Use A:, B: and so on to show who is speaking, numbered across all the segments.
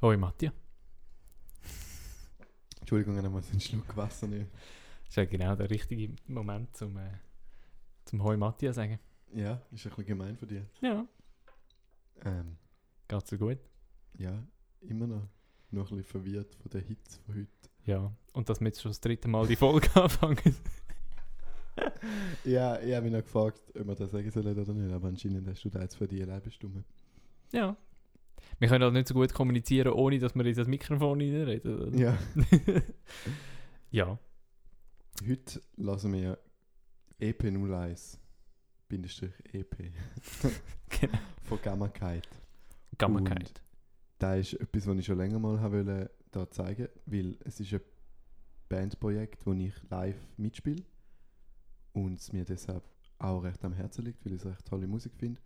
A: Hoi Mattia.
B: Entschuldigung, ich muss einen Schluck Wasser nehmen.
A: Das ist ja genau der richtige Moment zum, äh, zum Hoi Mattia sagen.
B: Ja, ist ein bisschen gemein von dir.
A: Ja.
B: Ähm,
A: Geht's dir gut?
B: ja, immer noch. Noch ein bisschen verwirrt von der Hitze von heute.
A: Ja. Und dass wir jetzt schon das dritte Mal die Folge anfangen.
B: Ja, ich habe mich noch gefragt, ob wir das sagen sollen oder nicht, aber anscheinend hast du da jetzt für die alleine bestimmt.
A: ja. Wir können halt nicht so gut kommunizieren, ohne dass wir in das Mikrofon oder?
B: Ja.
A: ja.
B: Heute lassen wir E EP 01 Bindestrich EP
A: Genau.
B: von Gammakeit.
A: Gammerkeit.
B: Da ist etwas, was ich schon länger mal haben wollte, da zeigen, weil es ist ein Bandprojekt, wo ich live mitspiele und es mir deshalb auch recht am Herzen liegt, weil ich es recht tolle Musik finde.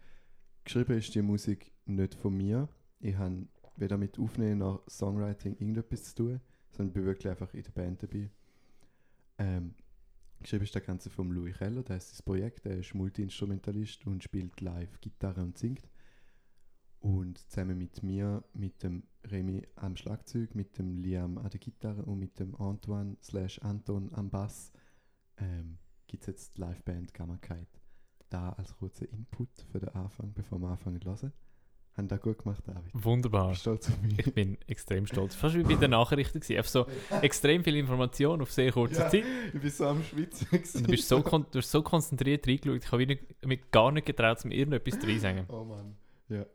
B: Geschrieben ist die Musik nicht von mir. Ich habe weder mit Aufnehmen noch Songwriting irgendetwas zu tun, sondern ich bin wirklich einfach in der Band dabei. Ähm, geschrieben ist das Ganze vom Louis Keller, das ist das Projekt, der ist Multi-Instrumentalist und spielt live Gitarre und singt. Und zusammen mit mir, mit dem Remy am Schlagzeug, mit dem Liam an der Gitarre und mit dem Antoine slash Anton am Bass ähm, gibt es jetzt die Liveband Gammakeit. Da als kurzer Input für den Anfang, bevor wir anfangen zu hören. Haben das gut gemacht, David.
A: Wunderbar.
B: Stolz auf mich?
A: Ich bin extrem stolz. Fast wie bei den Nachrichten. gewesen. So extrem viel Information auf sehr kurze
B: Ja.
A: Zeit.
B: Ich bin so am Schwitzen.
A: Du bist so, kon du hast so konzentriert reingeschaut. Ich habe mir gar nicht getraut, mir irgendetwas zu sagen.
B: Oh Mann. Ja.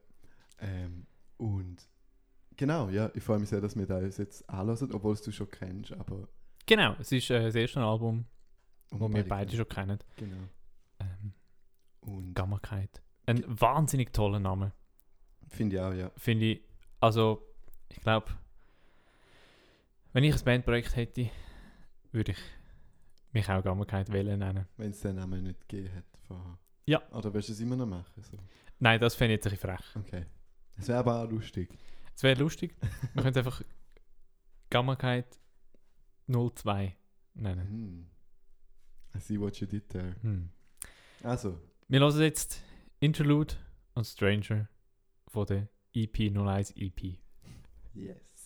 B: Ähm, und genau, ja, ich freue mich sehr, dass wir das jetzt anhören, obwohl es du schon kennst, aber
A: Genau, es ist äh, das erste Album, das wir beide schon kennen.
B: Genau.
A: Ähm,
B: Und
A: Gammakeit. Ein wahnsinnig toller Name.
B: Finde ich auch, ja.
A: Finde ich, also, ich glaube, wenn ich ein Bandprojekt hätte, würde ich mich auch Gammakeit wählen nennen.
B: Wenn es den Namen nicht gegeben hat vorher.
A: Ja.
B: Oder willst du es immer noch machen? So.
A: Nein, das fände ich jetzt ein bisschen frech.
B: Okay. Das wäre aber auch lustig.
A: Es wäre lustig. Man könnte einfach Gammakeit 02 nennen.
B: Hm. I see what you did there.
A: Hm.
B: Also,
A: Wir hören jetzt Interlude und Stranger von der E EP 01 EP.
B: yes.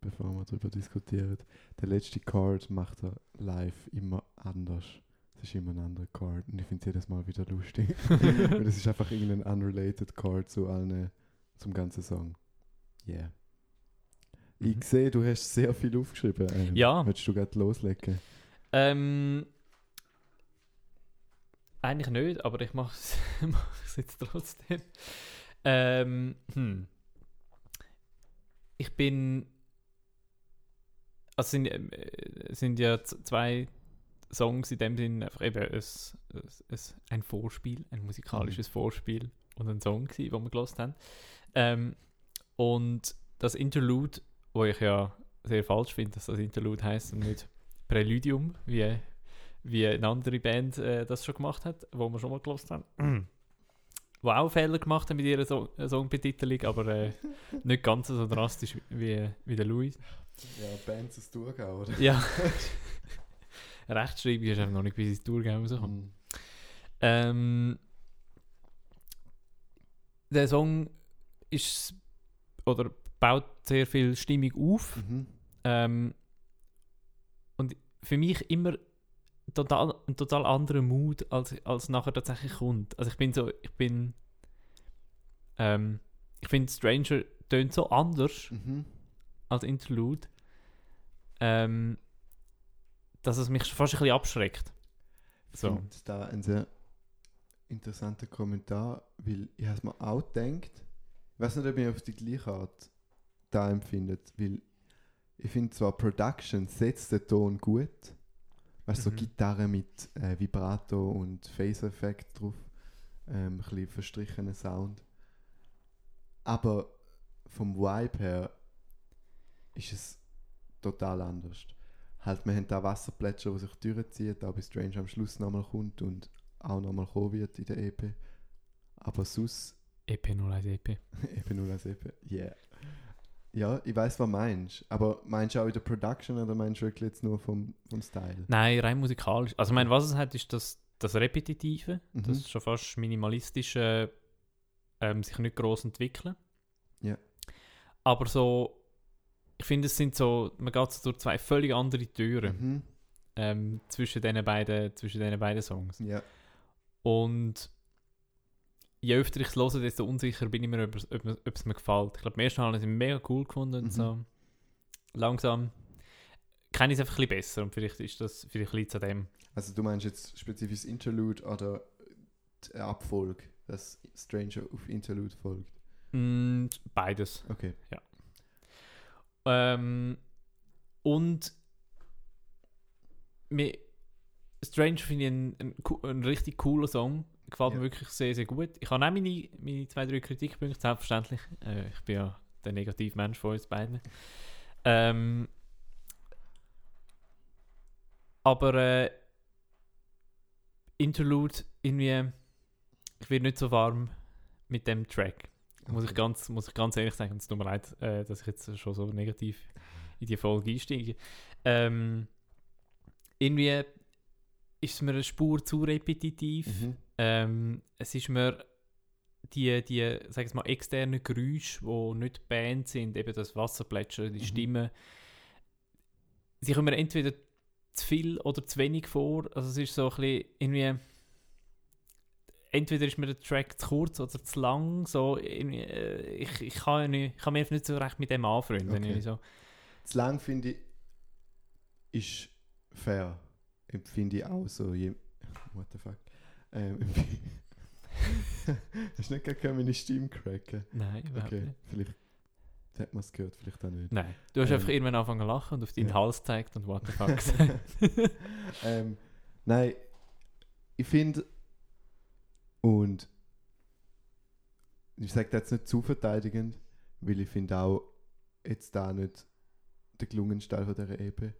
B: Bevor wir darüber diskutieren. Der letzte Chord macht er live immer anders. Es ist immer ein anderer Chord und ich finde es jedes Mal wieder lustig. Weil es ist einfach irgendein unrelated Chord zu allen, zum ganzen Song. Yeah.
A: Mhm.
B: Ich sehe, du hast sehr viel aufgeschrieben. Ähm,
A: Ja.
B: Willst du gerade loslegen?
A: Ähm, eigentlich nicht, aber ich mache es jetzt trotzdem. Ähm, hm. Ich bin. Also sind, äh, es sind ja zwei Songs in dem Sinn einfach eben ein, ein, ein, Vorspiel, ein musikalisches Vorspiel und ein Song, gewesen, den wir gelost haben. Ähm, und das Interlude, wo ich ja sehr falsch finde, dass das Interlude heißt und nicht Präludium, wie, wie eine andere Band äh, das schon gemacht hat, wo wir schon mal gelost haben. Wo auch Fehler gemacht haben mit ihrer so äh, Songbetitelung, aber äh, nicht ganz so drastisch wie, wie der Louis.
B: Ja, Bands aus Thurgau, oder?
A: Ja. Rechtschreibung ist einfach noch nicht bis ins Tourgame rausgekommen.
B: Mhm.
A: Ähm, der Song ist oder baut sehr viel Stimmung auf.
B: Mhm.
A: Ähm, und für mich immer total, ein total anderer Mut, als, als nachher tatsächlich kommt. Also ich bin so, ich bin, ähm, ich finde Stranger tönt so anders
B: Mhm.
A: als Interlude, ähm, dass es mich fast ein bisschen abschreckt.
B: Ich
A: So.
B: finde da ein sehr interessanter Kommentar, weil ich habe es mir auch gedacht, ich weiß nicht, ob ihr auf die gleiche Art da empfindet, weil ich finde zwar Production setzt den Ton gut, weißt du,
A: Mhm.
B: so Gitarre mit äh, Vibrato und Phase-Effekt drauf, ähm, ein bisschen verstrichener Sound, aber vom Vibe her ist es total anders. Halt, wir haben da Wasserplätscher, die sich durchziehen, auch bis Strange am Schluss nochmal kommt und auch nochmal kommen wird in der EP. Aber sonst
A: EP 01 EP.
B: eben nur als EP. Yeah. Ja, ich weiß, was du meinst. Aber meinst du auch in der Production oder meinst du wirklich jetzt nur vom, vom Style?
A: Nein, rein musikalisch. Also ich meine, was es hat, ist das, das Repetitive,
B: Mhm.
A: das schon fast minimalistische, ähm, sich nicht groß entwickeln.
B: Ja.
A: Aber so, ich finde, es sind so, man geht so durch zwei völlig andere Türen
B: Mhm.
A: ähm, zwischen diesen beiden, zwischen diesen beiden Songs.
B: Ja.
A: Und je öfter ich es höre, desto unsicher bin ich mir, ob es, ob, mir- ob es mir gefällt. Ich glaube, im ersten Mal habe ich es mega cool gefunden und
B: Mhm.
A: so. Langsam kenne ich es einfach ein bisschen besser und vielleicht ist das, vielleicht es an dem.
B: Also du meinst jetzt spezifisch das Interlude oder die Abfolge, dass Stranger auf Interlude folgt?
A: Mm, beides.
B: Okay.
A: Ähm, und mir, Strange finde ich ein, ein, coo- ein richtig cooler Song. Gefällt
B: Ja.
A: mir wirklich sehr, sehr gut. Ich habe auch meine, meine zwei, drei Kritikpunkte, selbstverständlich. Äh, ich bin ja der Negativmensch von uns beiden. Ähm, aber äh, Interlude, irgendwie, ich werde nicht so warm mit dem Track. Muss, ich
B: Okay.
A: ganz, muss ich ganz ehrlich sagen, es tut mir leid, äh, dass ich jetzt schon so negativ in die Folge einsteige. Ähm, irgendwie ist es mir eine Spur zu repetitiv.
B: Mhm.
A: Ähm, es ist mir die, die sag ich mal, externen Geräusche, die nicht Band sind, eben das Wasserplätschern, die
B: Mhm.
A: Stimmen, sie kommen mir entweder zu viel oder zu wenig vor. Also es ist so ein bisschen irgendwie entweder ist mir der Track zu kurz oder zu lang. So, äh, ich, ich, kann nicht, ich kann mich nicht so recht mit dem anfreunden.
B: Okay.
A: So.
B: Zu lang finde ich ist fair. Empfinde ich auch so. Je, what the fuck? Ähm, Hast du nicht können meine Stimme cracken?
A: Nein, überhaupt
B: Okay,
A: nicht.
B: vielleicht hat man es gehört, vielleicht auch nicht.
A: Nein, du hast
B: Ähm,
A: einfach irgendwann angefangen zu lachen und auf deinen
B: ja.
A: Hals gezeigt und what the fuck gesagt.
B: ähm, nein, ich finde, und ich sage das jetzt nicht zu verteidigend, weil ich finde auch jetzt da nicht der gelungenste Teil von dieser EP.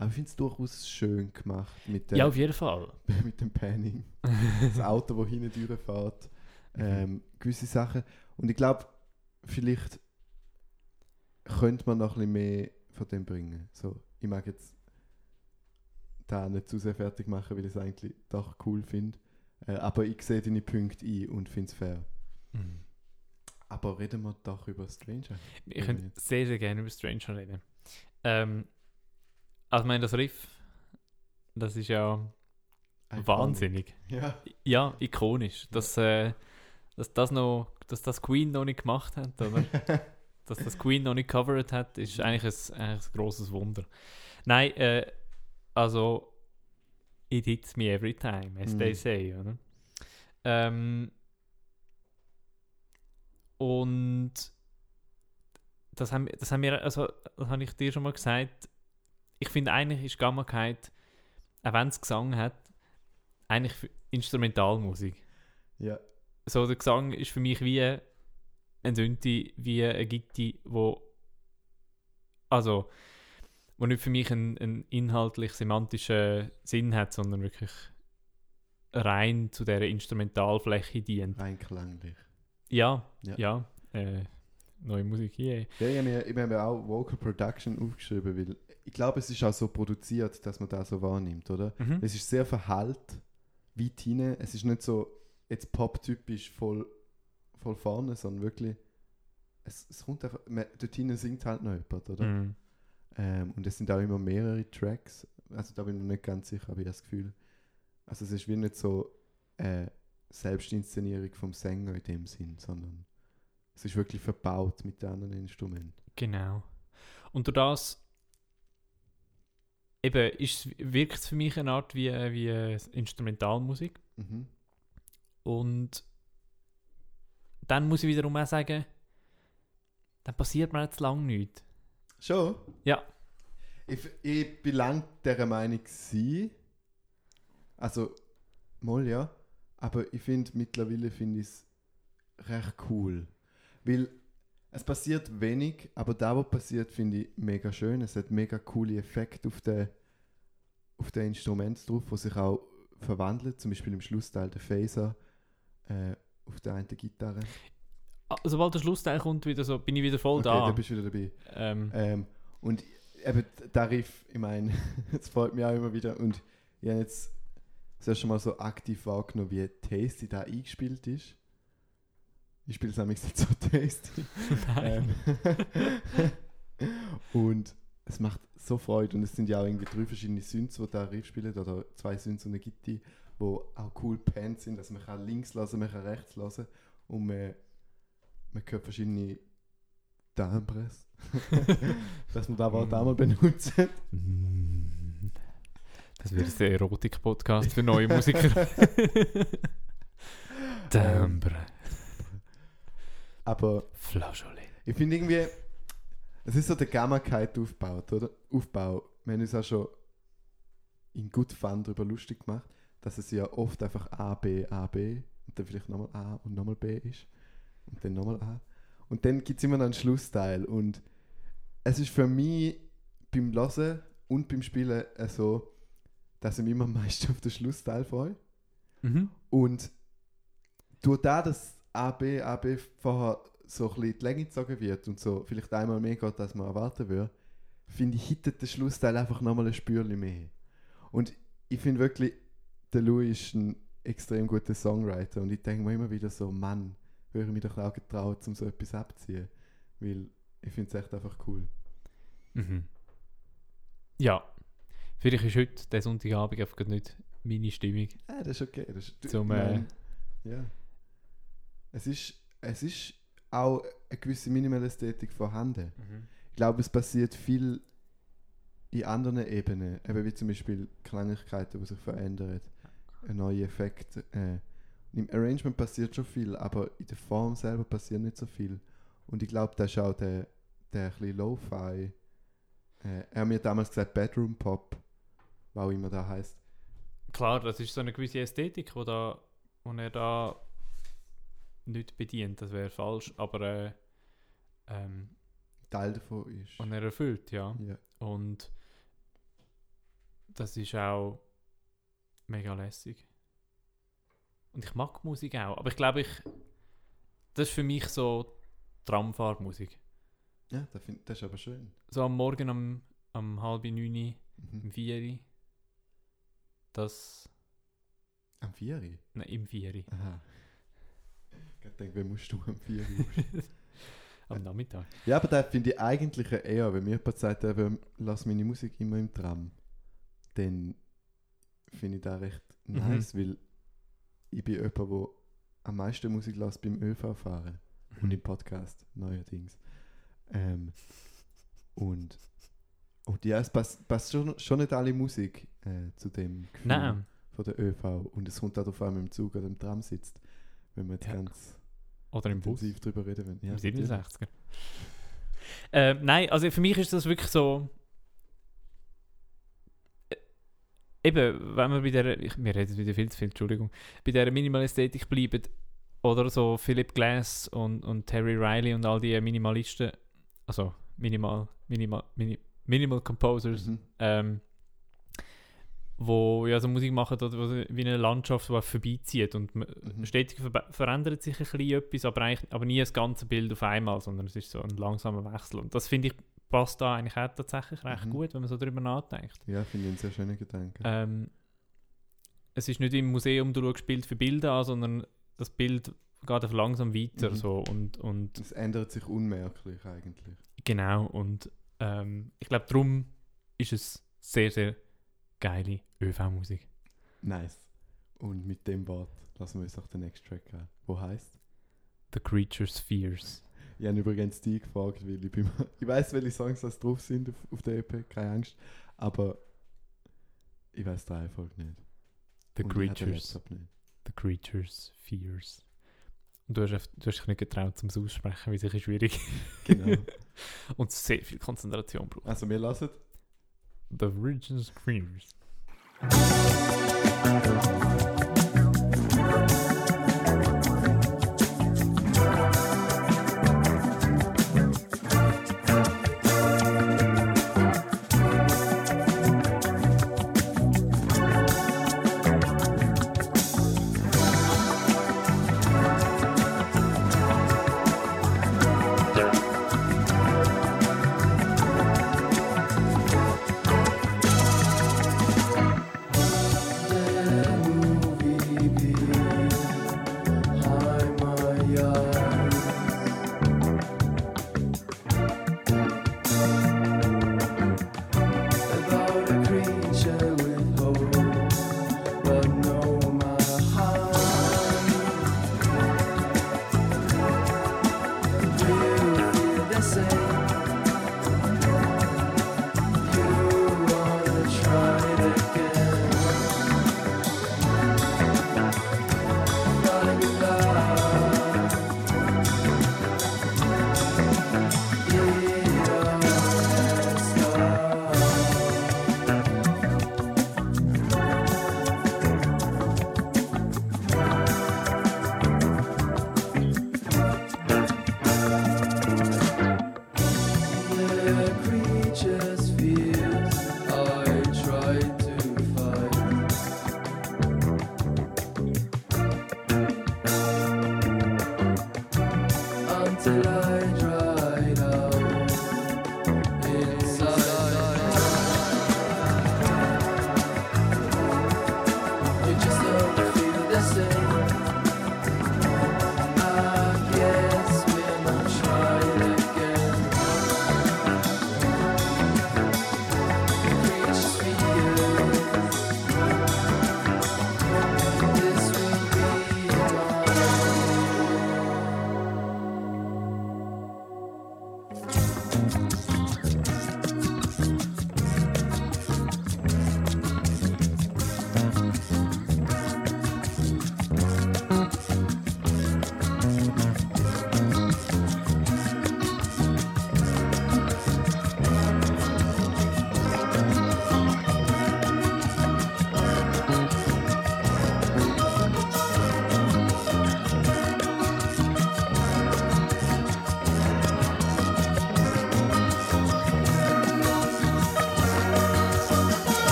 B: Aber ich finde es durchaus schön gemacht mit, der,
A: ja, auf jeden Fall.
B: mit dem Panning. Das Auto, das hinten durchfährt. Ähm, gewisse Sachen. Und ich glaube, vielleicht könnte man noch ein bisschen mehr von dem bringen. So, ich mag jetzt da nicht zu sehr fertig machen, weil ich es eigentlich doch cool finde. Äh, aber ich sehe deine Punkte ein und finde es fair.
A: Mhm.
B: Aber reden wir doch über Stranger.
A: Ich könnte sehr, sehr gerne über Stranger reden. Ähm, also ich meine, das Riff, das ist ja
B: Iconic.
A: wahnsinnig.
B: Ja.
A: Ja, ikonisch. Dass, äh, dass, das noch, dass das Queen noch nicht gemacht hat, oder? dass das Queen noch nicht covered hat, ist eigentlich ein, eigentlich ein grosses Wunder. Nein, äh, also, it hits me every time, as they
B: Mhm.
A: say, oder? Ähm, und das haben, das haben wir, also, das habe ich dir schon mal gesagt, ich finde eigentlich ist Gammakeit, auch wenn es Gesang hat, eigentlich Instrumentalmusik.
B: ja.
A: So, der Gesang ist für mich wie ein Synthi, wie eine Gitti, wo also wo nicht für mich einen, einen inhaltlich semantischen Sinn hat, sondern wirklich rein zu dieser Instrumentalfläche dient.
B: Rein klanglich.
A: Ja,
B: Ja.
A: ja, äh, neue Musik hier.
B: Ja, ich habe mir, ich habe mir auch Vocal Production aufgeschrieben, weil ich glaube, es ist auch so produziert, dass man das so wahrnimmt, oder?
A: Mhm.
B: Es ist sehr verhallt, weit hinein. Es ist nicht so jetzt pop-typisch voll, voll vorne, sondern wirklich, es, es kommt einfach, man, dort hinten singt halt noch jemand, oder?
A: Mhm.
B: Ähm, und es sind auch immer mehrere Tracks. Also da bin ich mir nicht ganz sicher, aber ich habe das Gefühl. Also es ist wie nicht so eine Selbstinszenierung vom Sänger in dem Sinn, sondern es ist wirklich verbaut mit den anderen Instrumenten.
A: Genau. Und durch das eben ist, wirkt es für mich eine Art wie, wie äh, Instrumentalmusik.
B: Mhm.
A: Und dann muss ich wiederum auch sagen, dann passiert mir jetzt lang nichts.
B: Schon?
A: Ja.
B: Ich, ich bin lang dieser Meinung gewesen. Also, mal ja. Aber ich finde, mittlerweile finde ich es recht cool. Weil es passiert wenig, aber da, was passiert, finde ich mega schön. Es hat mega coole Effekte auf den, auf den Instrument drauf, wo sich auch verwandelt. Zum Beispiel im Schlussteil der Phaser äh, auf der einen Gitarre.
A: Ah, Sobald der Schlussteil kommt, wieder so, bin ich wieder voll
B: Okay,
A: da.
B: da bist du wieder dabei.
A: ähm,
B: Ähm, und eben der Riff, ich meine, es freut mich auch immer wieder. Und ich habe jetzt das erste Mal so aktiv wahrgenommen, wie tasty da eingespielt ist. Ich spiele es nämlich nicht so tasty.
A: nein.
B: Ähm, und es macht so Freude. Und es sind ja auch irgendwie drei verschiedene Synths, die da Riff spielen. Oder zwei Synths und eine Gitti, wo auch cool panned sind. Also man kann links lassen, man kann rechts lassen. Und man, man hört verschiedene Timbres. dass man da Wort auch mal benutzt.
A: Das wird der Erotik-Podcast für neue Musiker. Timbre.
B: Aber
A: Flageolet.
B: ich finde irgendwie, es ist so der Gammakeit aufgebaut, oder? Aufbau. Wir haben uns auch schon in Good Fun darüber lustig gemacht, dass es ja oft einfach A, B, A, B und dann vielleicht nochmal A und nochmal B ist und dann nochmal A. Und dann gibt es immer noch einen Schlussteil und es ist für mich beim Hören und beim Spielen äh, so, dass ich mich immer am meisten auf den Schlussteil freue.
A: Mhm.
B: Und durch das, dass AB, AB vorher so ein bisschen die Länge gezogen wird und so vielleicht einmal mehr geht, als man erwarten würde, finde ich, hittet der Schlussteil einfach nochmal ein Spürchen mehr. Und ich finde wirklich, der Louis ist ein extrem guter Songwriter und ich denke mir immer wieder so, Mann, würde ich mich doch auch getraut, um so etwas abzuziehen. Weil ich finde es echt einfach cool.
A: Mhm. Ja. Vielleicht ist heute, der Sonntagabend, einfach nicht meine Stimmung.
B: Ah, das ist okay. Das ist,
A: Zum, äh,
B: ja. Es ist, es ist auch eine gewisse Minimalästhetik vorhanden. Ich glaube, es passiert viel in anderen Ebenen, eben wie zum Beispiel Kleinigkeiten, die sich verändern, ein neuer Effekt. Äh, Im Arrangement passiert schon viel, aber in der Form selber passiert nicht so viel. Und ich glaube, das ist auch der, der ein Lo-Fi. Äh, er hat mir damals gesagt, Bedroom Pop, was auch immer da heißt.
A: Klar, das ist so eine gewisse Ästhetik, wo, da, wo er da nicht bedient, das wäre falsch, aber äh, ähm,
B: Teil davon ist.
A: und er erfüllt, ja.
B: Ja.
A: Und das ist auch mega lässig. Und ich mag Musik auch, aber ich glaube, ich, das ist für mich so Tramfahrmusik.
B: Ja, das, find, das ist aber schön.
A: So am Morgen um, um halb neun,
B: Mhm.
A: im Vieri. Das,
B: Am 4
A: nein, im Vieri.
B: Aha. Ich denke, wer musst du am 4
A: am Nachmittag.
B: Ja, aber das finde ich eigentlich eher, wenn mir jemand sagt, er lass meine Musik immer im Tram, dann finde ich das recht
A: Mhm.
B: nice, weil ich bin jemand, der am meisten Musik lässt beim ÖV fahren
A: Mhm.
B: und im Podcast, neuerdings. Ähm, und, und ja, es passt, passt schon, schon nicht alle Musik äh, zu dem Gefühl
A: Nein,
B: von der ÖV und es kommt auch darauf an, wenn man im Zug oder im Tram sitzt, wenn wir jetzt
A: Ja.
B: ganz
A: oder im Bus.
B: intensiv darüber reden wollen. Ja,
A: Im
B: natürlich.
A: 67er. Äh, nein, also für mich ist das wirklich so. Äh, Eben, wenn wir bei der. Ich, wir reden wieder viel zu viel, Entschuldigung. Bei der Minimalästhetik bleiben, oder so Philip Glass und, und Terry Riley und all die Minimalisten, also Minimal, Minimal, Mini, Minimal Composers,
B: Mhm.
A: ähm, wo ja so Musik machen, wie eine Landschaft, die vorbeizieht und
B: Mhm.
A: stetig ver verändert sich ein bisschen etwas, aber, eigentlich, aber nie das ganze Bild auf einmal, sondern es ist so ein langsamer Wechsel und das finde ich passt da eigentlich auch tatsächlich recht
B: Mhm.
A: gut, wenn man so drüber nachdenkt.
B: Ja, finde ich einen sehr schönen Gedanken.
A: Ähm, es ist nicht im Museum, du schaust Bild für Bilder an, sondern das Bild geht einfach langsam weiter
B: Mhm.
A: so und, und
B: Es ändert sich unmerklich eigentlich.
A: Genau, und ähm, ich glaube, darum ist es sehr, sehr geile ÖV-Musik.
B: Nice. Und mit dem Wort lassen wir uns auch den nächsten Track an. Wo heißt?
A: The Creature's Fears.
B: Ich habe übrigens die gefragt, weil ich, bin, ich weiß, welche Songs das drauf sind auf, auf der EP, keine Angst. Aber ich weiß die Reihenfolge nicht.
A: The
B: Und
A: Creature's,
B: nicht.
A: The Creature's Fears. Und du hast, du hast dich nicht getraut, zum Aussprechen, weil es bisschen schwierig
B: Genau.
A: und sehr viel Konzentration braucht.
B: also wir lassen
A: The Creature's Fears.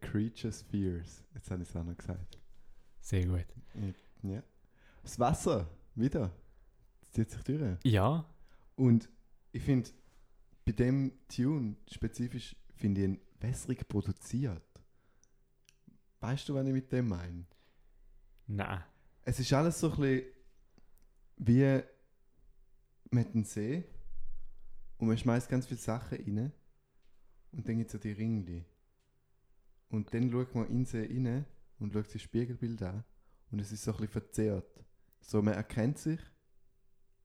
B: Creatures Fears. Jetzt habe ich es auch noch gesagt.
A: Sehr gut.
B: Ja. Das Wasser, wieder. Das zieht sich durch.
A: Ja,
B: Und ich finde, bei dem Tune spezifisch finde ich ihn wässrig produziert. Weißt du, was ich mit dem meine?
A: nein.
B: Es ist alles so ein bisschen wie mit einem See und man schmeißt ganz viele Sachen rein und dann gibt es so die Ringli. Und dann schaut man in See rein und schaut sich das Spiegelbild an und es ist so ein bisschen verzerrt. So, man erkennt sich,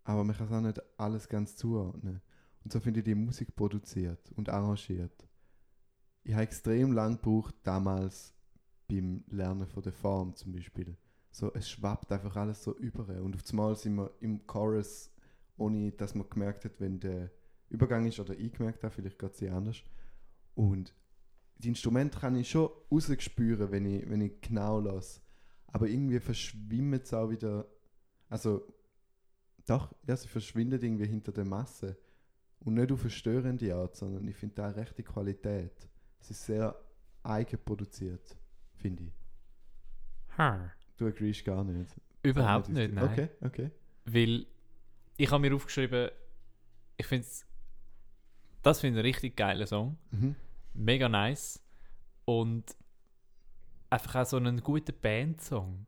B: aber man kann es auch nicht alles ganz zuordnen. Und so finde ich die Musik produziert und arrangiert. Ich habe extrem lang gebraucht, damals beim Lernen von der Form zum Beispiel. So, es schwappt einfach alles so über. Und auf einmal sind wir im Chorus, ohne dass man gemerkt hat, wenn der Übergang ist oder ich gemerkt habe, vielleicht geht es anders. Und die Instrumente kann ich schon rausspüren, wenn ich, wenn ich genau lasse. Aber irgendwie verschwimmt es auch wieder. Also, doch, ja, sie verschwindet irgendwie hinter der Masse. Und nicht auf eine störende Art, sondern ich finde da eine rechte Qualität. Es ist sehr eigenproduziert, finde ich.
A: Ha.
B: Du agreest gar nicht.
A: Überhaupt nicht, nein.
B: Okay, okay.
A: Weil ich habe mir aufgeschrieben, ich finde es, das finde ich einen richtig geiler Song.
B: Mhm.
A: Mega nice. Und einfach auch so einen guten Bandsong.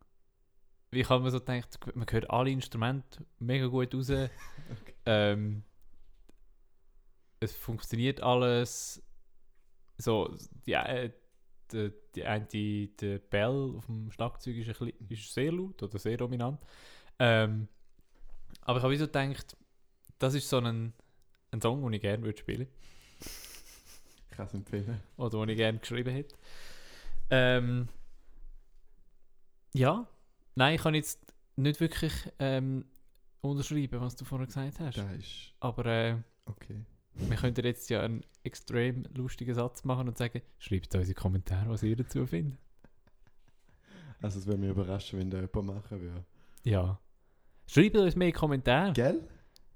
A: Wie kann man so denkt, man hört alle Instrumente mega gut raus. ähm, es funktioniert alles. So, die, äh, die, die, eine- die, die Bell auf dem Schlagzeug ist, ein bisschen, ist sehr laut oder sehr dominant. Ähm, aber ich habe so gedacht, das ist so ein, ein Song, den ich gerne würde spielen
B: Ich kann es empfehlen.
A: oder den ich gerne geschrieben hätte. Ähm, ja, nein, ich kann jetzt nicht wirklich ähm, unterschreiben, was du vorher gesagt hast.
B: Da ist
A: Aber äh,
B: okay.
A: wir könnten jetzt ja einen extrem lustigen Satz machen und sagen, schreibt uns in die Kommentare, was ihr dazu findet.
B: Also es würde mich überraschen, wenn da jemand machen würde.
A: Ja. Schreibt uns mehr Kommentare.
B: Gell?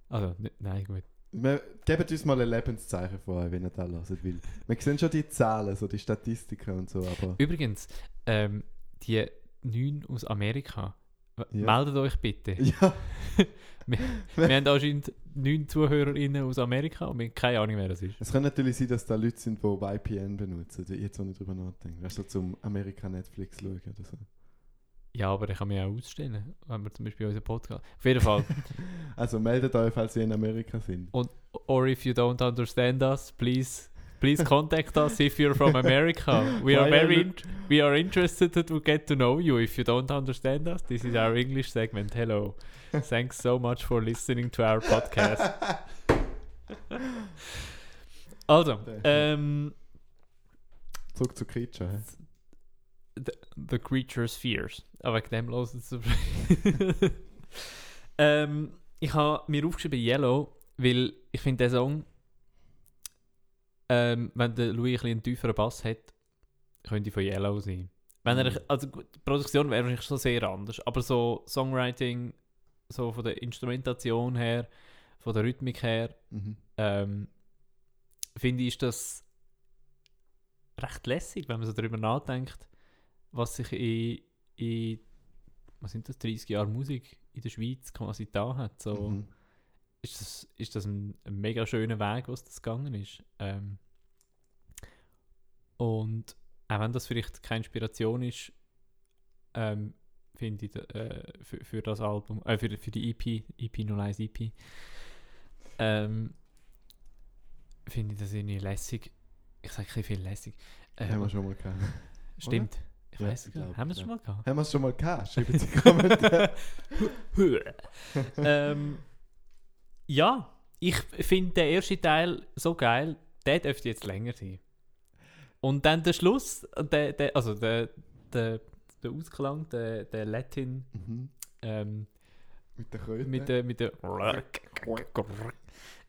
A: Also, nein, gut.
B: Wir, gebt uns mal ein Lebenszeichen vor, wenn ihr da hört will. Wir sehen schon die Zahlen, so die Statistiken und so, aber
A: Übrigens, ähm, die neun aus Amerika,
B: Ja.
A: meldet euch bitte.
B: ja,
A: Wir haben anscheinend neun ZuhörerInnen aus Amerika und wir haben keine Ahnung, wer das ist.
B: es kann natürlich sein, dass da Leute sind, die VPN benutzen, jetzt wo ich drüber nachdenke. Weißt du, zum Amerika Netflix schauen oder so.
A: Ja, aber ich kann mich auch ausstellen, wenn wir zum Beispiel unseren Podcast. Auf jeden Fall.
B: Also meldet euch, falls ihr in Amerika sind.
A: Und, or if you don't understand us, please, please contact us if you're from America. We are very, we are interested to get to know you. If you don't understand us, this is our English segment. Hello. Thanks so much for listening to our podcast. Also, ähm,
B: Zurück zu Creature.
A: The, the Creature's Fears. Aber wegen dem los es. ähm, ich habe mir aufgeschrieben Yellow, weil ich finde der Song, ähm, wenn der Louis ein bisschen einen tieferen Bass hat, könnte von Yellow sein. Wenn er,
B: Mhm.
A: also gut, die Produktion wäre wahrscheinlich schon sehr anders, aber so Songwriting, so von der Instrumentation her, von der Rhythmik her,
B: Mhm.
A: ähm, finde ich, ist das recht lässig, wenn man so darüber nachdenkt, was sich in, in was sind das, 30 Jahre Musik in der Schweiz quasi da hat. So,
B: Mhm.
A: ist, das, ist das ein, ein mega schöner Weg, was das gegangen ist. Ähm, und auch wenn das vielleicht keine Inspiration ist, ähm, finde ich, äh, für, für das Album, äh, für, für die EP, EP 01 EP, ähm, finde ich das irgendwie lässig. Ich sage ein viel lässig. Äh,
B: Haben wir schon mal gehabt.
A: stimmt. Ich
B: Ja,
A: weiß gar nicht. Haben wir es schon mal gehabt?
B: Haben wir es schon mal gehabt? Schreibt es in die Kommentare.
A: ähm, ja, ich finde den ersten Teil so geil, der dürfte jetzt länger sein. Und dann der Schluss, der, der, also der, der, der Ausklang, der, der Latin
B: mhm.
A: ähm,
B: Mit der Kröte.
A: mit der, mit der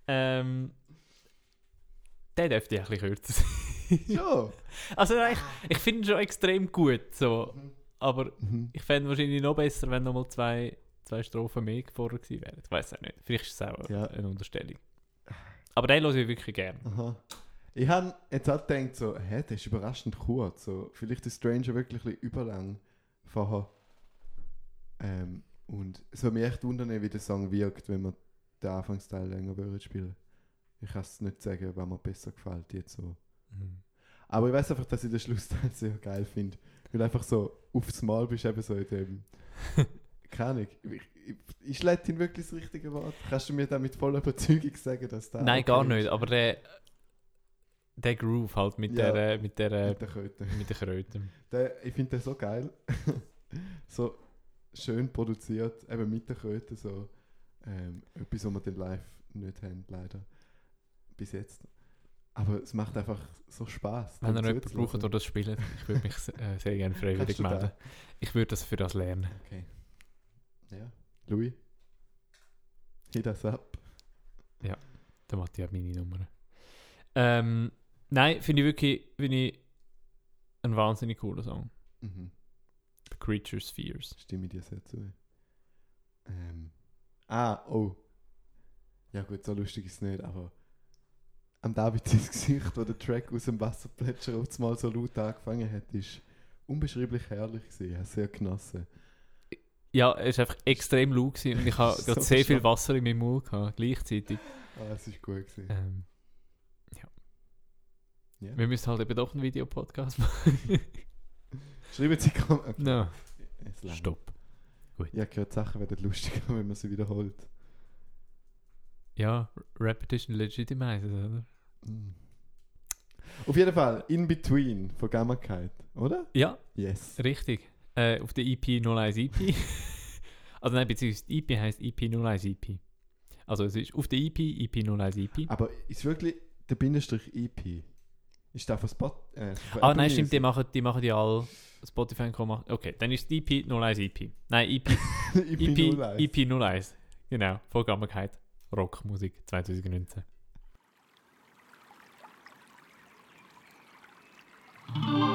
A: ähm, der dürfte ein bisschen kürzer sein.
B: Ja.
A: Also ich, ich finde ihn schon extrem gut, so.
B: Mhm.
A: aber
B: Mhm.
A: ich fände wahrscheinlich noch besser, wenn nochmal zwei, zwei Strophen mehr vorher gewesen wären. Ich weiß auch nicht. Vielleicht ist es auch
B: Ja.
A: eine Unterstellung. Aber den höre ich wirklich gerne.
B: Aha. Ich habe jetzt auch gedacht, so, hä, der ist überraschend kurz. So, vielleicht ist Stranger wirklich ein bisschen überlang vorher. Ähm, und es würde mich echt wundern, wie der Song wirkt, wenn man den Anfangsteil länger würde spielen. Ich kann es nicht sagen, was mir besser gefällt jetzt so.
A: Mhm.
B: Aber ich weiß einfach, dass ich den Schlussteil sehr geil finde. Weil einfach so aufs Mal bist eben so in dem. Keine Ahnung. Ich, ich, ich schlägt ihn wirklich das richtige Wort. Kannst du mir da mit voller Überzeugung sagen, dass da.
A: Nein, gar nicht, aber der, der Groove halt mit
B: Ja.
A: der, mit der,
B: Mit der Kröte.
A: mit der Kröte.
B: Der, ich finde den so geil. so schön produziert, eben mit der Kröte. So. Ähm, etwas, was wir dann live nicht haben, leider. Bis jetzt. Aber es macht einfach so Spaß.
A: Wenn ihr jemanden braucht, der das spielt, ich würde mich äh, sehr gerne freiwillig melden. Ich würde das für das lernen.
B: Okay. Ja. Louis? Hit us up.
A: Der Matti hat meine Nummer. Ähm, nein, finde ich wirklich finde ich ein wahnsinnig cooler Song.
B: Mhm.
A: The Creature Spheres.
B: Stimme dir sehr zu. Ähm. Ah, oh. Ja gut, so lustig ist es nicht, aber am David sein Gesicht, wo der Track aus dem Wasserplätscher auf mal so laut angefangen hat, ist unbeschreiblich herrlich gewesen. Ich sehr genossen.
A: Ja, es war einfach extrem laut gewesen und ich habe
B: So
A: gerade sehr viel. Wasser in meinem Mund gehabt, gleichzeitig.
B: Ah, es ist gut gewesen.
A: Ähm, ja.
B: Ja.
A: Wir müssen halt eben doch einen Videopodcast machen.
B: Schreiben Sie Kom okay.
A: no. Stopp.
B: Ich habe gehört, Sachen werden lustiger, wenn man sie wiederholt.
A: Ja, Repetition legitimizes, oder?
B: Mm. Auf jeden Fall, In Between von Gammakeit, oder?
A: Ja,
B: Yes.
A: richtig. Äh, auf der EP 01 EP. also nein, beziehungsweise die EP heisst EP 01 EP. Also es ist auf der EP, EP 01 EP.
B: Aber ist wirklich der Bindestrich EP? Ist der von Spot? Äh,
A: Ah
B: Apple
A: nein, stimmt, die machen, die machen die alle Spotify machen- Okay, dann ist EP 01 EP. Nein, EP,
B: EP,
A: EP,
B: 01.
A: EP 01. Genau, Vollgammerkeit. Rockmusik 2019. Ich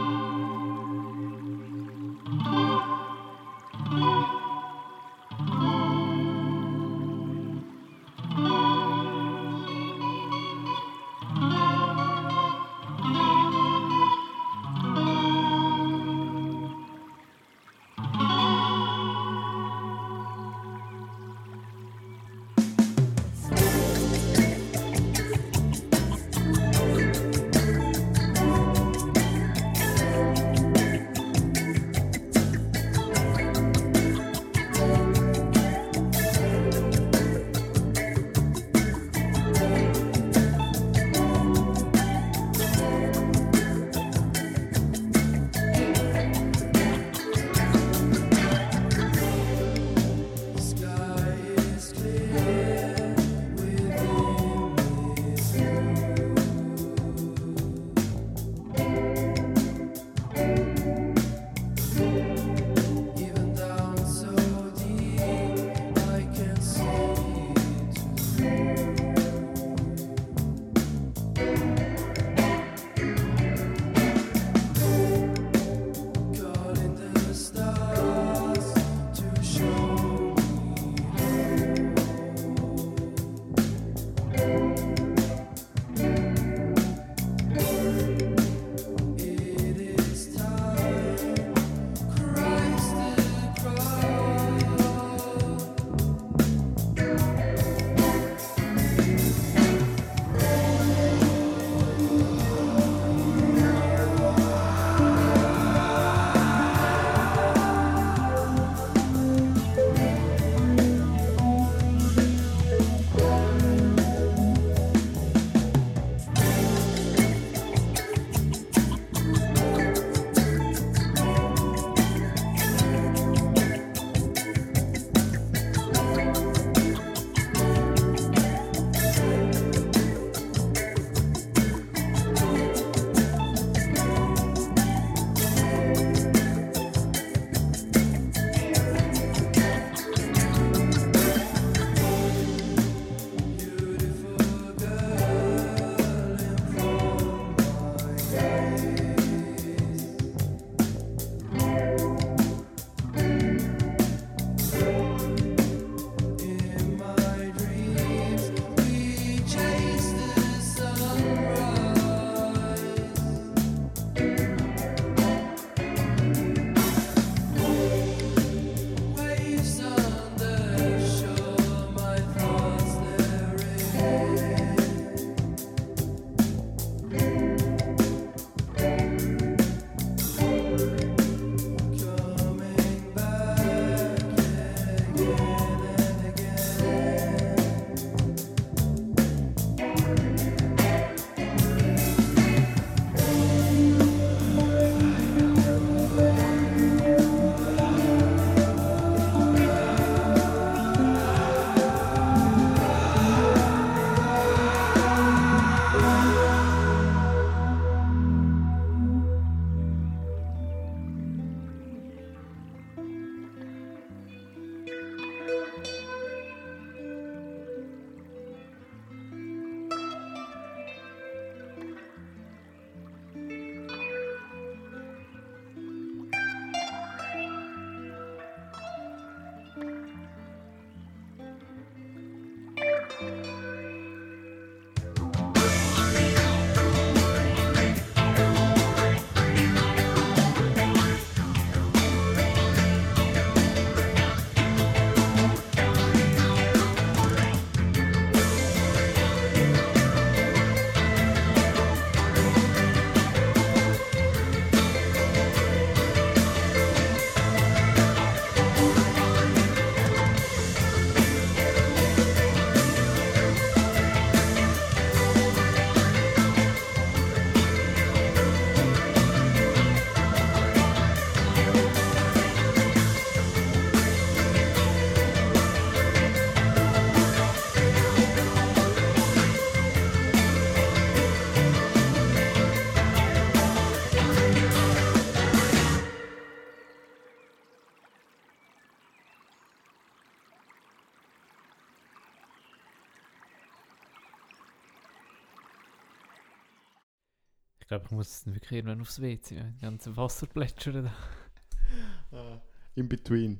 A: glaube, ich muss dann wirklich irgendwann aufs WC. ja. Die ganze Wasser plätschern da.
B: Ah, In Between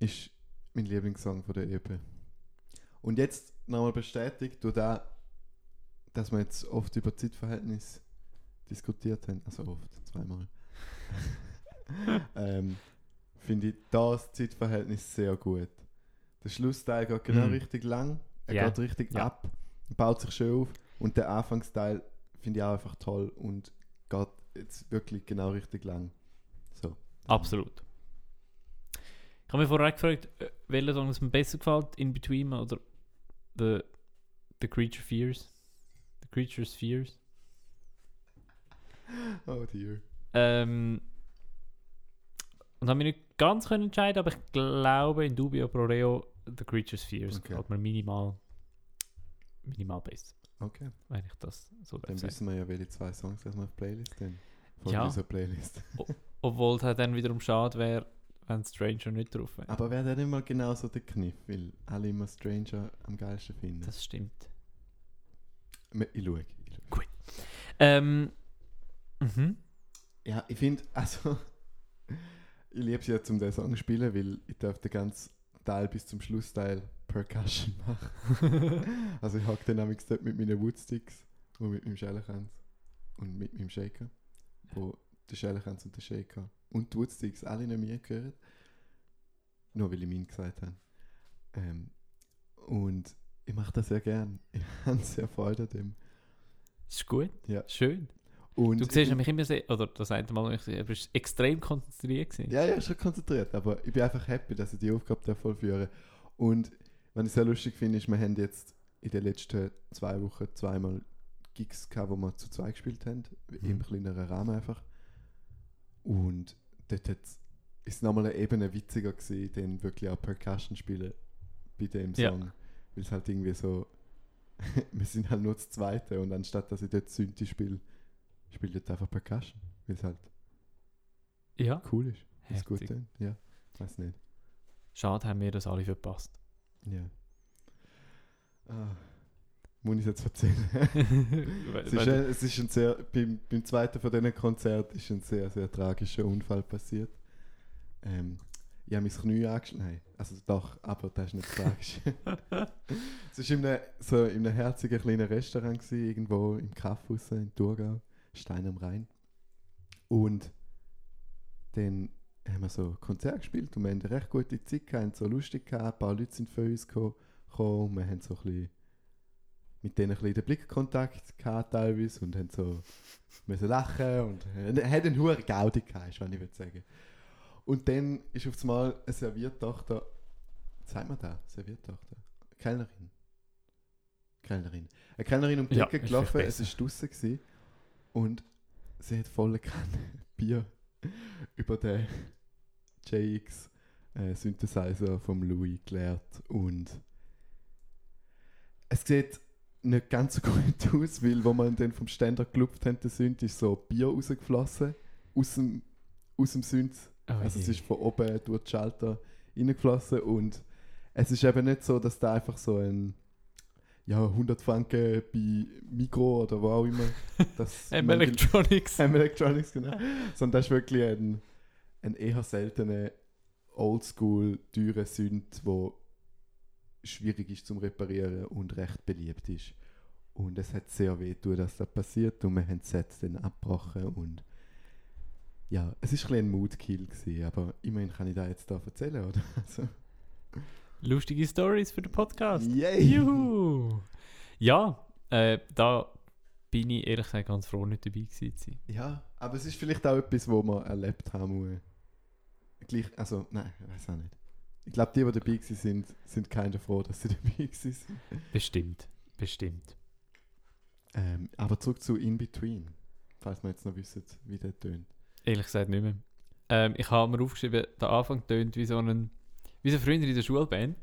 B: ist mein Lieblingssong von der EP. Und jetzt nochmal bestätigt durch das, dass wir jetzt oft über Zeitverhältnis diskutiert haben. Also oft, zweimal. ähm, Finde ich das Zeitverhältnis sehr gut. Der Schlussteil geht genau
A: Mhm.
B: richtig lang. Er
A: Ja.
B: geht richtig
A: Ja.
B: ab. Baut sich schön auf. Und der Anfangsteil finde ich auch einfach toll und geht jetzt wirklich genau richtig lang. So.
A: Absolut. Ich habe mich vorher gefragt, äh, welcher Song es mir besser gefällt, In Between oder The, the Creature Fears. The Creature's Fears.
B: Oh dear.
A: Ähm, und habe mich nicht ganz können entscheiden, aber ich glaube in Dubio Pro Reo The Creature's Fears
B: Okay.
A: gefällt mir minimal, minimal besser,
B: Okay.
A: wenn ich das so
B: Dann wissen wir ja, welche zwei Songs wir auf Playlist haben. Von
A: Ja.
B: unserer Playlist.
A: Obwohl es halt dann wiederum schade wäre, wenn Stranger nicht drauf wäre.
B: Aber wäre dann mal genau so der Kniff, weil alle immer Stranger am geilsten finden.
A: Das stimmt.
B: Ich schaue. Ich schaue.
A: Ähm, mhm.
B: Ja, ich finde, also, ich liebe es ja zum den Song zu spielen, weil ich darf den ganzen Teil bis zum Schlussteil Percussion machen. also ich hocke dann nämlich dort mit meinen Woodsticks und mit meinem Schellenkranz und mit meinem Shaker, wo der Schellenkranz und der Shaker und die Woodsticks alle nicht mir gehören. Nur weil ich meinen gesagt habe. Ähm, und ich mache das sehr gern. Ich habe sehr Freude an dem.
A: Ist gut.
B: Ja.
A: Schön.
B: Und
A: Du siehst nämlich immer sehr, oder das eine Mal, du bist extrem konzentriert gewesen.
B: Ja, ja, schon konzentriert, aber ich bin einfach happy, dass ich die Aufgabe da vollführe. Und was ich sehr lustig finde, ist, wir haben jetzt in den letzten zwei Wochen zweimal Gigs gehabt, wo wir zu zweit gespielt haben, im
A: Mhm.
B: kleineren Rahmen einfach. Und dort hat's, ist es nochmal eine Ebene witziger gewesen, dann wirklich auch Percussion spielen bei dem
A: Ja.
B: Song. Weil es halt irgendwie so, wir sind halt nur das Zweite und anstatt dass ich dort Synthi spiele, spiele ich dort einfach Percussion, weil es halt
A: Ja.
B: cool ist. Ist gut? Ja, weiß nicht.
A: Schade, haben wir das alle verpasst.
B: Ja. Ah. Muss ich es jetzt erzählen? es, ist ein, es ist ein sehr, beim, beim zweiten von diesen Konzert ist ein sehr, sehr tragischer Unfall passiert. Ähm, ich habe mein Knie angeschlagen. Nein, also doch, aber das ist nicht tragisch. es war in einem, so in einem herzigen kleinen Restaurant, gewesen, irgendwo im Kaffhaus in Thurgau, Stein am Rhein. Und dann haben wir so Konzert gespielt und wir haben eine recht gute Zeit gehabt, haben so lustig gehabt, ein paar Leute sind für uns gekommen, und wir haben so ein bisschen mit denen ein bisschen den Blickkontakt gehabt teilweise und haben so müssen lachen und äh, hat einen hohen Gaudi gehabt, ist, was ich will sagen. Und dann ist auf einmal eine Serviertochter, sagt man da, Serviertochter, Kellnerin. Kellnerin. Eine Kellnerin um die
A: Ja,
B: Ecke gelaufen, es war draussen gewesen, und sie hat volle Kanne Bier über den JX äh, Synthesizer vom Louis geleert und es sieht nicht ganz so gut aus, weil wo man dann vom Ständer gelupft hat, der Synth, ist so Bier rausgeflossen aus dem, aus dem Synth.
A: Oh
B: Also es ist von oben durch die Schalter reingeflossen und es ist eben nicht so, dass da einfach so ein ja, 100 Franken bei Mikro oder wo auch immer. Das
A: M Electronics.
B: M Electronics, genau. Sondern das ist wirklich ein, ein eher seltener, oldschool, teurer Synth, wo schwierig ist zum Reparieren und recht beliebt ist. Und es hat sehr weh getan, dass das passiert und wir haben das Set dann abgebrochen und ja, es ist ein, bisschen ein Moodkill gewesen, aber immerhin kann ich da jetzt da erzählen, oder? Also,
A: Lustige Stories für den Podcast.
B: yay!
A: Juhu! Ja, äh, da bin ich ehrlich gesagt ganz froh, nicht dabei gewesen zu sein.
B: Ja, aber es ist vielleicht auch etwas, wo man erlebt haben muss. Gleich, also, nein, ich weiß auch nicht. Ich glaube, die, die dabei gewesen sind, sind keine froh, dass sie dabei sind.
A: Bestimmt, bestimmt.
B: Ähm, aber zurück zu In Between, falls wir jetzt noch wissen, wie der tönt.
A: Ehrlich gesagt nicht mehr. Ähm, ich habe mir aufgeschrieben, der Anfang tönt wie so ein, wie so früher in der Schulband,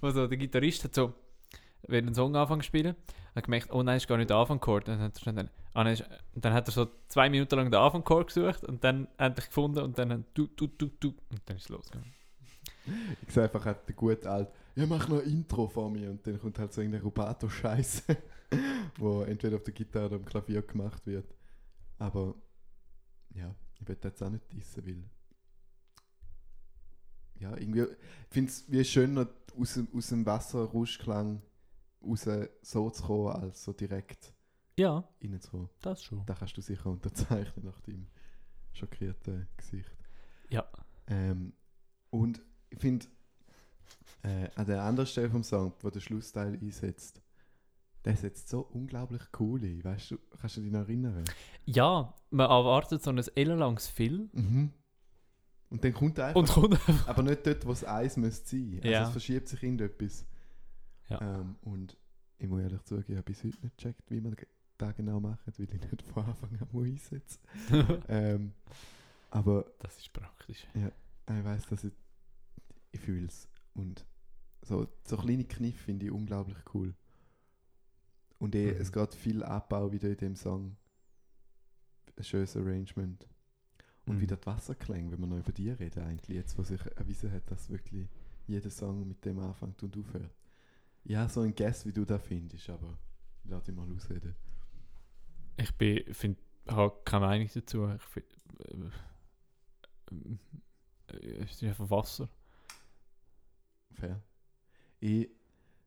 A: wo so der Gitarrist hat so, will einen Song anfangen zu spielen, hat gemerkt, oh nein, ist gar nicht der Anfangchord. Dann hat er ah, dann hat er so zwei Minuten lang den Anfangchord gesucht und dann endlich gefunden und dann du, du, du, du und dann ist es losgegangen.
B: Ich sehe einfach halt der gute alt, ja mach noch ein Intro von mir und dann kommt halt so irgendeine Rubato-Scheiße, wo entweder auf der Gitarre oder am Klavier gemacht wird. Aber ja, ich will jetzt auch nicht dissen, weil ja, irgendwie, ich finde es wie schöner aus, dem- aus dem Wasserrauschklang raus so zu kommen, als so direkt
A: Ja,
B: reinzukommen.
A: das schon.
B: Da kannst du sicher unterzeichnen nach deinem schockierten Gesicht.
A: Ja.
B: Ähm, und ich finde, äh, an der anderen Stelle vom Song, wo der Schlussteil einsetzt, der setzt so unglaublich cool ein. Weißt du, kannst du dich noch erinnern?
A: Ja, man erwartet so ein ellenlanges Fill
B: Mhm. Und dann kommt er einfach,
A: und kommt einfach.
B: aber nicht dort, wo es eins müsste sein. Also
A: Ja.
B: es verschiebt sich irgendetwas.
A: Ja.
B: Ähm, und ich muss ehrlich zugeben, ich habe bis heute nicht gecheckt, wie man das genau macht, weil ich nicht von Anfang an muss einsetzen ähm, Aber
A: das ist praktisch.
B: ich weiß, dass ich, ich fühle es. Und so, so kleine Kniff finde ich unglaublich cool. Und eh,
A: Mhm.
B: es geht viel Abbau wieder in dem Song. Ein schönes Arrangement. Und
A: Mhm.
B: wieder die Wasserklänge, wenn wir noch über die reden, eigentlich, jetzt, wo sich erwiesen hat, dass wirklich jeder Song mit dem anfängt und aufhört. Ja, so ein Guess, wie du da findest, aber lass dich mal ausreden.
A: Ich bin, habe keine Meinung dazu. Ich find, äh, äh, es ist einfach Wasser.
B: Fair. Ich,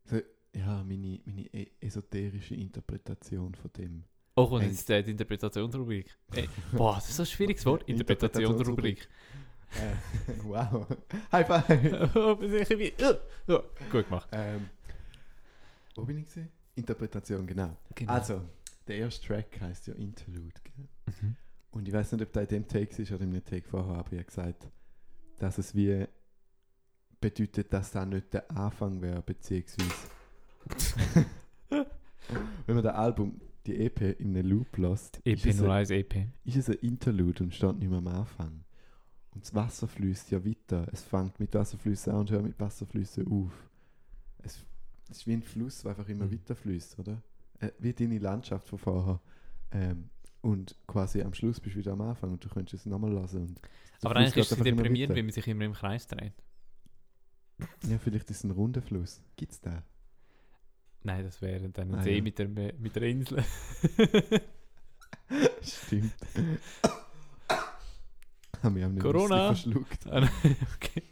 B: so, ja, meine, meine e- esoterische Interpretation von dem.
A: Oh, und jetzt äh, die Interpretationsrubrik. Ey, boah, das ist so ein schwieriges Wort. Interpretationsrubrik.
B: Äh, wow. High five!
A: Oh. Uh, gut gemacht.
B: ähm, wo bin ich gesehen? Interpretation, genau.
A: Genau.
B: Also, der erste Track heißt ja Interlude. Gell?
A: Mhm.
B: Und ich weiß nicht, ob der in dem Take ist oder in dem Take vorher, aber ich habe gesagt, dass es wie bedeutet, dass das nicht der Anfang wäre, beziehungsweise wenn man das Album, die EP in einem Loop lässt,
A: EP
B: ist, es ein,
A: 01 EP.
B: ist es ein Interlude und steht nicht mehr am Anfang. Und das Wasser fließt ja weiter. Es fängt mit Wasserflüssen an und hört mit Wasserflüssen auf. Es, es ist wie ein Fluss, der einfach immer
A: Mhm.
B: weiter fließt, oder? Äh, wie deine Landschaft von vorher. Ähm, und quasi am Schluss bist du wieder am Anfang und du könntest es nochmal lassen.
A: Aber
B: Fluss
A: eigentlich ist es deprimierend,
B: weiter.
A: wenn man sich immer im Kreis dreht.
B: Ja, vielleicht ist es ein runder Fluss. Gibt es den?
A: Nein, das wäre dann ein
B: Ah,
A: See
B: ja.
A: mit, der, mit der Insel.
B: Stimmt. Wir haben nicht
A: Corona.
B: verschluckt.
A: Ah, okay.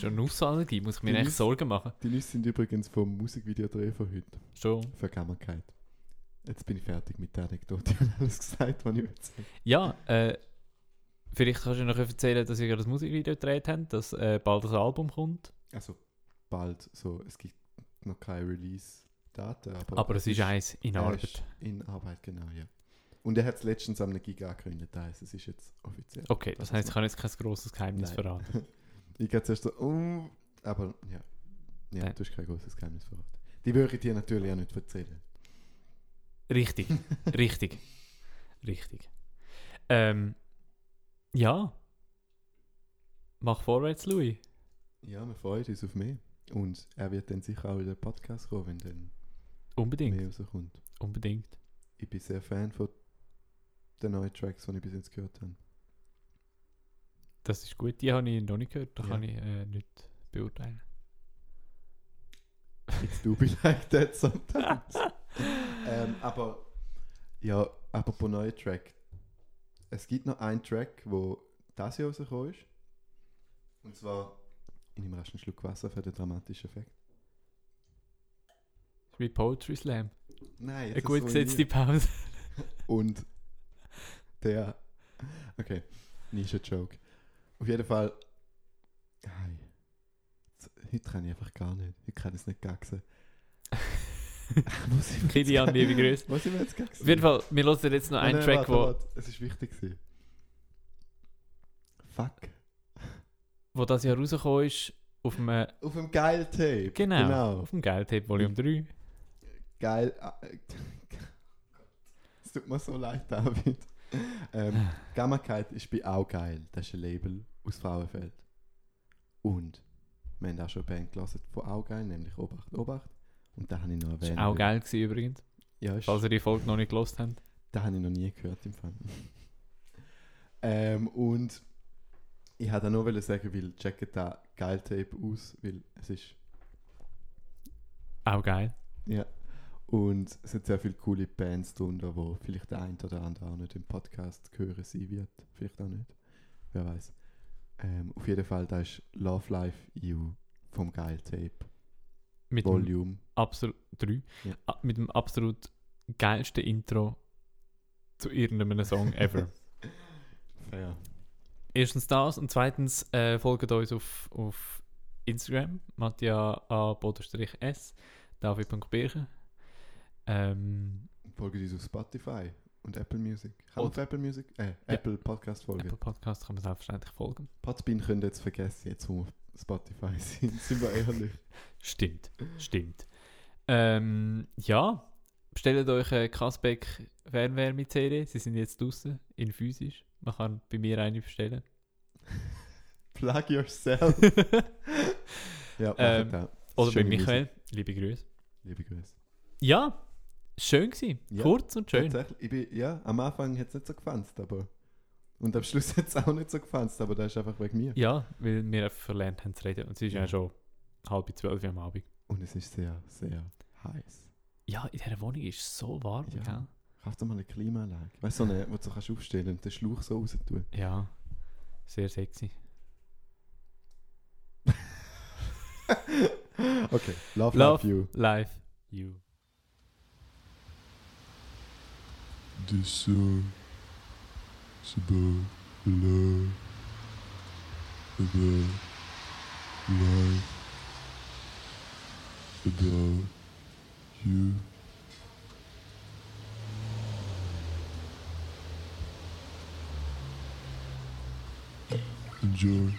A: Schon eine Nussallergie, muss ich mir
B: Die
A: echt Sorgen machen.
B: Die Nüsse sind übrigens vom Musikvideodreh von heute.
A: Schon.
B: Vergammerkeit. Jetzt bin ich fertig mit der Anekdote. Ich habe alles gesagt, was ich sagen.
A: Ja, äh, vielleicht kannst du noch erzählen, dass ihr gerade das Musikvideo gedreht habt, dass äh, bald das Album kommt.
B: Also bald so. Es gibt noch keine Release-Daten. Aber,
A: Aber es ist eins in Arbeit.
B: In Arbeit, genau, ja. Und er hat es letztens am Gig angekündigt. Das heisst, es ist jetzt offiziell.
A: Okay, das
B: Das
A: heißt, ich kann jetzt kein grosses Geheimnis
B: Nein.
A: verraten.
B: Ich gehe zuerst so, oh, aber ja. Ja,
A: Nein.
B: du hast kein großes Geheimnis verraten. Die würde ich dir natürlich auch nicht erzählen.
A: Richtig, richtig, richtig. Ähm, ja. Mach vorwärts, Louis.
B: Ja, wir freuen uns auf mehr. Und er wird dann sicher auch in den Podcast kommen, wenn dann
A: Unbedingt,
B: mehr rauskommt.
A: unbedingt.
B: Ich bin sehr Fan von den neuen Tracks, die ich bis jetzt gehört habe.
A: Das ist gut, die habe ich noch nicht gehört, da
B: Ja.
A: kann ich äh, nicht beurteilen.
B: It's do be like that sometimes. ähm, aber ja, apropos neue Track. Es gibt noch einen Track, wo das Jahr rausgekommen ist. Und zwar, ich nehme rasch einen Schluck Wasser für den dramatischen Effekt.
A: wie Poetry Slam.
B: Nein,
A: Eine gut gesetzte Pause.
B: Und der. Okay, nicht ein Joke. Auf jeden Fall. Hey. Heute kann ich einfach gar nicht. Heute kann ich es nicht gaxen.
A: Kilian, liebe Grüße.
B: Was ich mir jetzt gaxen?
A: Auf jeden Fall, wir hören jetzt noch einen
B: Nein,
A: Track,
B: warte,
A: wo,
B: warte. Es ist wichtig gewesen. Fuck.
A: wo das Jahr rausgekommen ist, auf dem, äh,
B: Auf dem Geil-Tape.
A: genau,
B: genau.
A: auf dem Geldtape Volume 3.
B: Geil. ah, äh, Es tut mir so leid, David. Ähm, Gammakeit ist bei auch geil. Das ist ein Label aus Frauenfeld. Und wir haben auch schon eine Band gelassen von auch geil, nämlich Obacht, Obacht. Und da habe ich noch
A: Das
B: erwähnt.
A: war auch geil gewesen, übrigens,
B: Ja, ist,
A: falls ihr die Folge noch nicht gelost habt.
B: da habe ich noch nie gehört im Fall. ähm, und ich wollte auch nur sagen, weil checkt da geil Tape aus, weil es ist
A: Auch geil.
B: Ja. Und es sind sehr viele coole Bands drunter, wo vielleicht der ein oder andere auch nicht im Podcast hören sein wird. Vielleicht auch nicht. Wer weiß. Ähm, auf jeden Fall, da ist Love Life You vom Geil Tape
A: Mit
B: Volume.
A: absolut 3.
B: Ja.
A: Mit dem absolut geilsten Intro zu irgendeinem Song ever.
B: Ja.
A: Erstens das und zweitens äh, folgt uns auf, auf Instagram, Mattia A. S, David.birchen. Ähm,
B: Folge uns auf Spotify und Apple Music. Kann auf Apple Music? Äh, Apple Podcast folgen.
A: Apple Podcast kann man selbstverständlich folgen.
B: Podbean könnt ihr jetzt vergessen, jetzt wo wir auf Spotify sind. Sind wir ehrlich.
A: Stimmt, stimmt. Ähm, ja, bestellt euch eine Kasbeck Fernwärme-CD. Sie sind jetzt draußen in physisch. Man kann bei mir eine bestellen.
B: Plug yourself. ja,
A: Ähm. Oder bei Michael. Liebe Grüße.
B: Liebe Grüße.
A: Ja, schön gewesen.
B: Ja,
A: Kurz und schön.
B: Tatsächlich, ich bin, ja, am Anfang hat es nicht so gefanzt, aber. Und am Schluss hat es auch nicht so gefanzt, aber das ist einfach wegen mir.
A: Ja, weil wir einfach verlernt haben zu reden. Und es ist ja,
B: Ja.
A: schon halb zwölf am Abend.
B: Und es ist sehr, sehr heiß.
A: Ja, in dieser Wohnung ist es so warm.
B: Ja.
A: gell?
B: Kauf dir mal eine Klimaanlage. Weißt du, so eine, wo du so kannst aufstellen und den Schlauch so raus tun.
A: Ja, sehr sexy.
B: Okay, love, love,
A: Love.
B: you.
A: Live, you.
C: This song is about love, about life, about you. Enjoy.